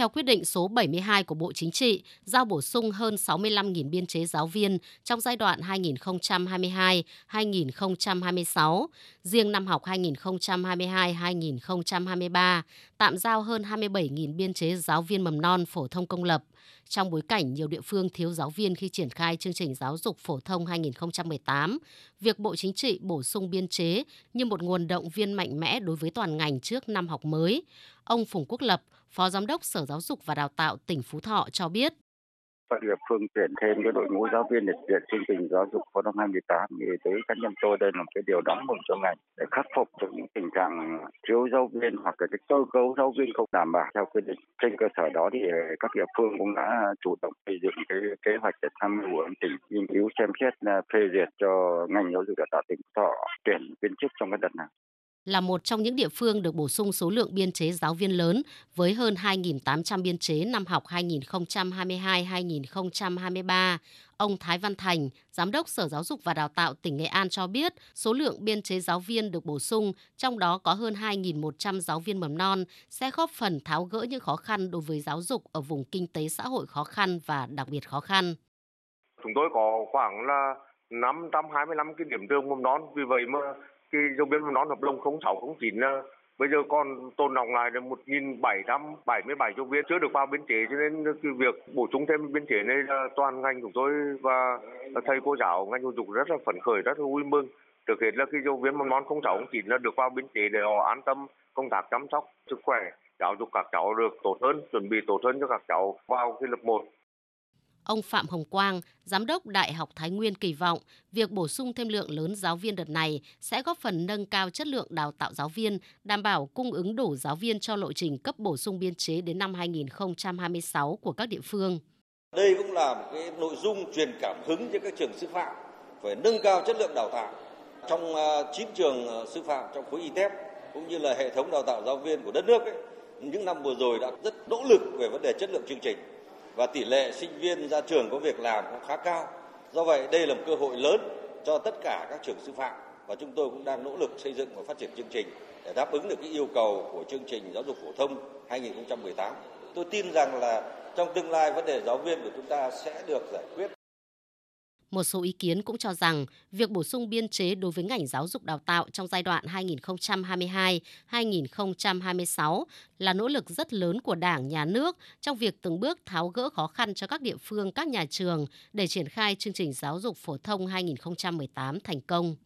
theo quyết định số 72 của Bộ Chính trị, giao bổ sung hơn 65.000 biên chế giáo viên trong giai đoạn 2022-2026. Riêng năm học 2022-2023, tạm giao hơn 27.000 biên chế giáo viên mầm non phổ thông công lập. Trong bối cảnh nhiều địa phương thiếu giáo viên khi triển khai chương trình giáo dục phổ thông 2018, việc Bộ Chính trị bổ sung biên chế như một nguồn động viên mạnh mẽ đối với toàn ngành trước năm học mới. Ông Phùng Quốc Lập, Phó Giám đốc Sở Giáo dục và Đào tạo tỉnh Phú Thọ cho biết các địa phương tuyển thêm cái đội ngũ giáo viên để thực hiện chương trình giáo dục phổ thông 2018 thì tới cá nhân tôi đây là một cái điều đóng mừng cho ngành để khắc phục được những tình trạng thiếu giáo viên hoặc là cái cơ cấu giáo viên không đảm bảo theo quy định. Trên cơ sở đó thì các địa phương cũng đã chủ động xây dựng cái kế hoạch để tham mưu của tỉnh nghiên cứu xem xét à, phê duyệt cho ngành giáo dục đào tạo tỉnh Thọ tuyển viên chức trong cái đợt này là một trong những địa phương được bổ sung số lượng biên chế giáo viên lớn với hơn 2.800 biên chế năm học 2022-2023. Ông Thái Văn Thành, Giám đốc Sở Giáo dục và Đào tạo tỉnh Nghệ An cho biết số lượng biên chế giáo viên được bổ sung, trong đó có hơn 2.100 giáo viên mầm non, sẽ góp phần tháo gỡ những khó khăn đối với giáo dục ở vùng kinh tế xã hội khó khăn và đặc biệt khó khăn. Chúng tôi có khoảng là 525 cái điểm trường mầm non, vì vậy mà cái dấu viên mầm non hợp đồng 0609 là bây giờ còn tồn đọng lại là 1.777 giáo viên chưa được vào biên chế, cho nên cái việc bổ sung thêm biên chế này là toàn ngành của tôi và thầy cô giáo, ngành giáo dục rất là phấn khởi, rất là vui mừng. Thực hiện là cái giáo viên mầm non 0609 là được vào biên chế để họ an tâm công tác chăm sóc sức khỏe, giáo dục các cháu được tốt hơn, chuẩn bị tốt hơn cho các cháu vào cái lớp 1 Ông Phạm Hồng Quang, Giám đốc Đại học Thái Nguyên kỳ vọng việc bổ sung thêm lượng lớn giáo viên đợt này sẽ góp phần nâng cao chất lượng đào tạo giáo viên, đảm bảo cung ứng đủ giáo viên cho lộ trình cấp bổ sung biên chế đến năm 2026 của các địa phương. Đây cũng là một cái nội dung truyền cảm hứng cho các trường sư phạm phải nâng cao chất lượng đào tạo. Trong ờ, 9 trường ờ, sư phạm trong khối ITEP cũng như là hệ thống đào tạo giáo viên của đất nước ấy, những năm vừa rồi đã rất nỗ lực về vấn đề chất lượng chương trình và tỷ lệ sinh viên ra trường có việc làm cũng khá cao. Do vậy, đây là một cơ hội lớn cho tất cả các trường sư phạm và chúng tôi cũng đang nỗ lực xây dựng và phát triển chương trình để đáp ứng được cái yêu cầu của chương trình giáo dục phổ thông 2018. Tôi tin rằng là trong tương lai, vấn đề giáo viên của chúng ta sẽ được giải quyết một số ý kiến cũng cho rằng việc bổ sung biên chế đối với ngành giáo dục đào tạo trong giai đoạn 2022-2026 là nỗ lực rất lớn của Đảng, Nhà nước trong việc từng bước tháo gỡ khó khăn cho các địa phương, các nhà trường để triển khai chương trình giáo dục phổ thông 2018 thành công.